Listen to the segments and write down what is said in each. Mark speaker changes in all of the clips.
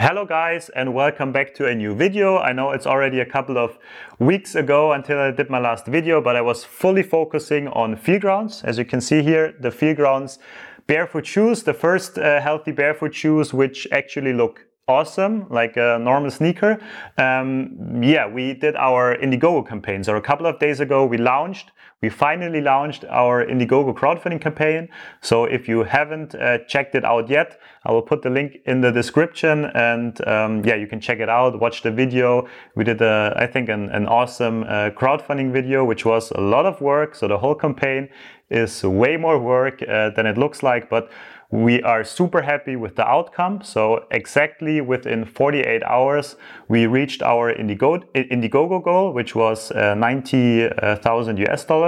Speaker 1: Hello guys and welcome back to a new video. I know it's already a couple of weeks ago until I did my last video, but I was fully focusing on Feelgrounds. As you can see here, the Feelgrounds barefoot shoes, the first uh, healthy barefoot shoes which actually look awesome, like a normal sneaker. Um, yeah, we did our Indiegogo campaign. So a couple of days ago, we launched, we finally launched our Indiegogo crowdfunding campaign. So if you haven't uh, checked it out yet, I will put the link in the description and um, yeah, you can check it out, watch the video. We did, a, I think, an, an awesome uh, crowdfunding video, which was a lot of work. So the whole campaign is way more work uh, than it looks like, but we are super happy with the outcome. So exactly within 48 hours, we reached our Indigo, Indiegogo goal, which was uh, 90,000 US dollars.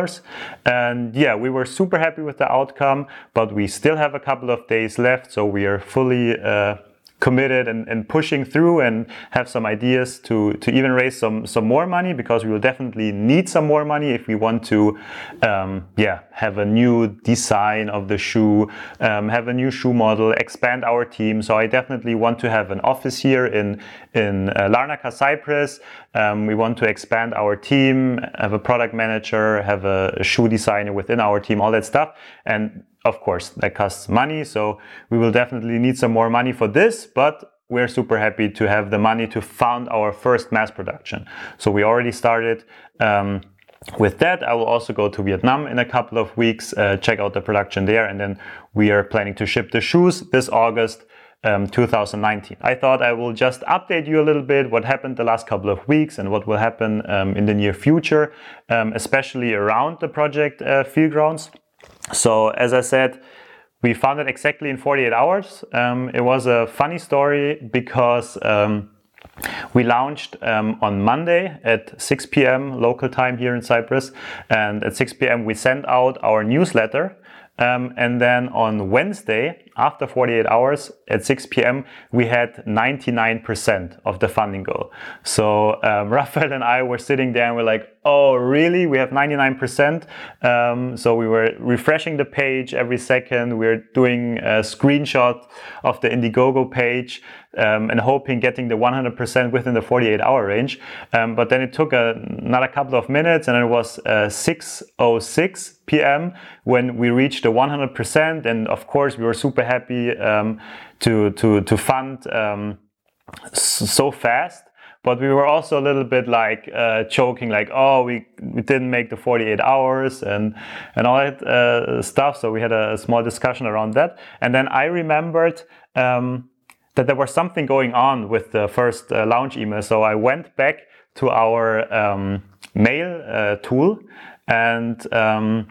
Speaker 1: And yeah, we were super happy with the outcome, but we still have a couple of days left. So we are fully uh, committed and, and pushing through and have some ideas to, to even raise some, some more money because we will definitely need some more money if we want to um, yeah, have a new design of the shoe, um, have a new shoe model, expand our team. So I definitely want to have an office here in, in uh, Larnaca, Cyprus. Um, we want to expand our team, have a product manager, have a, a shoe designer within our team, all that stuff. And of course, that costs money. So we will definitely need some more money for this, but we're super happy to have the money to fund our first mass production. So we already started. Um, with that, I will also go to Vietnam in a couple of weeks, uh, check out the production there, and then we are planning to ship the shoes this August. Um, 2019. I thought I will just update you a little bit what happened the last couple of weeks and what will happen um, in the near future, um, especially around the project uh, Feelgrounds. So as I said, we found it exactly in 48 hours. Um, it was a funny story because um, we launched um, on Monday at 6 p.m. local time here in Cyprus, and at 6 p.m. we sent out our newsletter. Um, and then on Wednesday, after 48 hours at 6 p.m., we had 99% of the funding goal. So um, Raphael and I were sitting there and we're like, oh, really? We have 99%. Um, so we were refreshing the page every second. We we're doing a screenshot of the Indiegogo page um, and hoping getting the 100% within the 48 hour range. Um, but then it took a, another couple of minutes and it was uh, 6.06 p.m. when we reached the 100%. And of course, we were super happy um, to, to, to fund um, so fast but we were also a little bit like uh, joking like oh we, we didn't make the 48 hours and and all that uh, stuff. So we had a small discussion around that. And then i remembered um, that there was something going on with the first uh, launch email. So i went back to our um, mail uh, tool and um,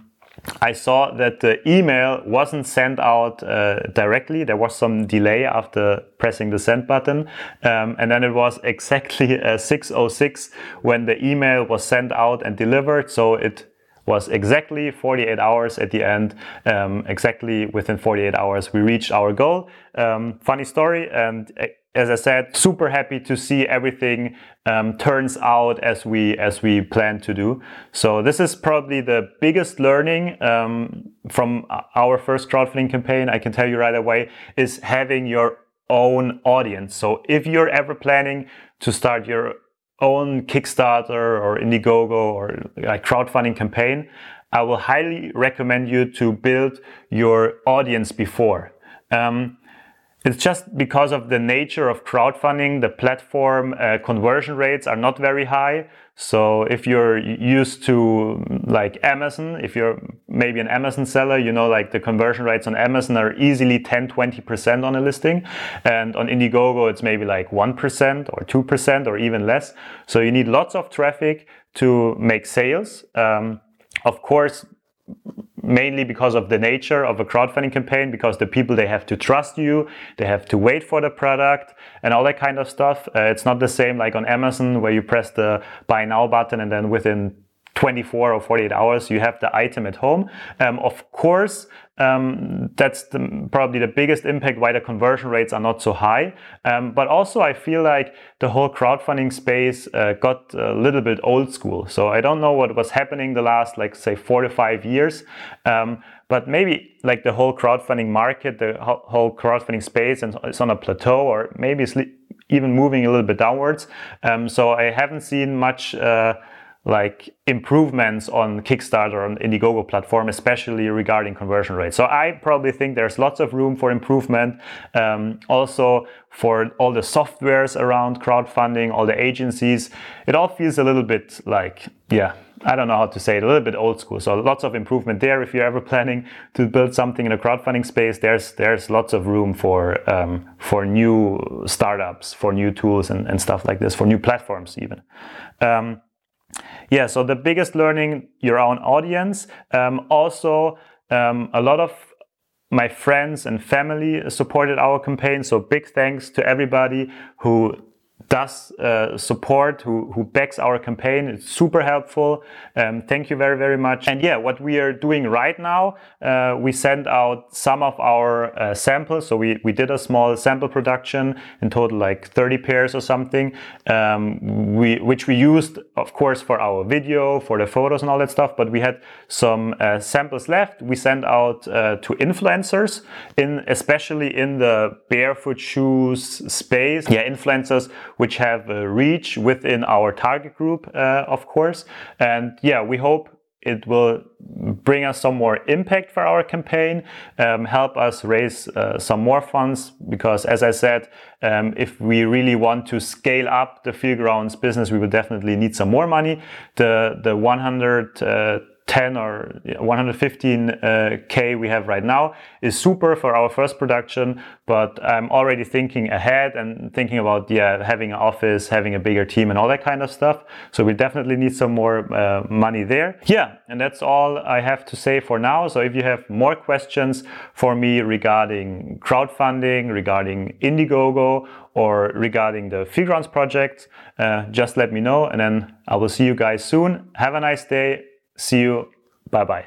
Speaker 1: I saw that the email wasn't sent out uh, directly. There was some delay after pressing the send button. Um, and then it was exactly uh, 606 when the email was sent out and delivered. So it was exactly 48 hours at the end. Um, exactly within 48 hours, we reached our goal. Um, funny story. And uh, as I said, super happy to see everything um, turns out as we as we plan to do. So this is probably the biggest learning um, from our first crowdfunding campaign. I can tell you right away is having your own audience. So if you're ever planning to start your own Kickstarter or Indiegogo or like crowdfunding campaign, I will highly recommend you to build your audience before. Um, it's just because of the nature of crowdfunding, the platform uh, conversion rates are not very high. So if you're used to like Amazon, if you're maybe an Amazon seller, you know, like the conversion rates on Amazon are easily 10, 20% on a listing. And on Indiegogo, it's maybe like 1% or 2% or even less. So you need lots of traffic to make sales. Um, of course, mainly because of the nature of a crowdfunding campaign because the people they have to trust you they have to wait for the product and all that kind of stuff. Uh, it's not the same like on amazon where you press the buy now button and then within 24 or 48 hours you have the item at home um, of course um, that's the, probably the biggest impact why the conversion rates are not so high. Um, but also, I feel like the whole crowdfunding space uh, got a little bit old school. So I don't know what was happening the last, like, say, four to five years. Um, but maybe like the whole crowdfunding market, the whole crowdfunding space, and it's on a plateau, or maybe it's even moving a little bit downwards. Um, so I haven't seen much. Uh, like improvements on Kickstarter on Indiegogo platform, especially regarding conversion rate. So I probably think there's lots of room for improvement. Um, also for all the softwares around crowdfunding, all the agencies, it all feels a little bit like, yeah, I don't know how to say it, a little bit old school. So lots of improvement there. If you're ever planning to build something in a crowdfunding space, there's there's lots of room for um, for new startups, for new tools and, and stuff like this, for new platforms even. Um, yeah, so the biggest learning, your own audience. Um, also, um, a lot of my friends and family supported our campaign. So big thanks to everybody who does uh, support, who, who backs our campaign. It's super helpful. Um, thank you very, very much. And yeah, what we are doing right now, uh, we sent out some of our uh, samples. So we, we did a small sample production in total, like 30 pairs or something, um, we, which we used, of course, for our video, for the photos and all that stuff. But we had some uh, samples left. We sent out uh, to influencers, in especially in the barefoot shoes space. Yeah, influencers which have a reach within our target group, uh, of course. And yeah, we hope it will bring us some more impact for our campaign, um, help us raise uh, some more funds. Because, as I said, um, if we really want to scale up the Feelgrounds business, we will definitely need some more money. The the 100 uh, 10 or 115k uh, we have right now is super for our first production but i'm already thinking ahead and thinking about yeah having an office having a bigger team and all that kind of stuff. So we definitely need some more uh, money there. Yeah and that's all i have to say for now. So if you have more questions for me regarding crowdfunding regarding indiegogo or regarding the Feelgrounds project uh, just let me know and then i will see you guys soon. Have a nice day See you. Bye bye.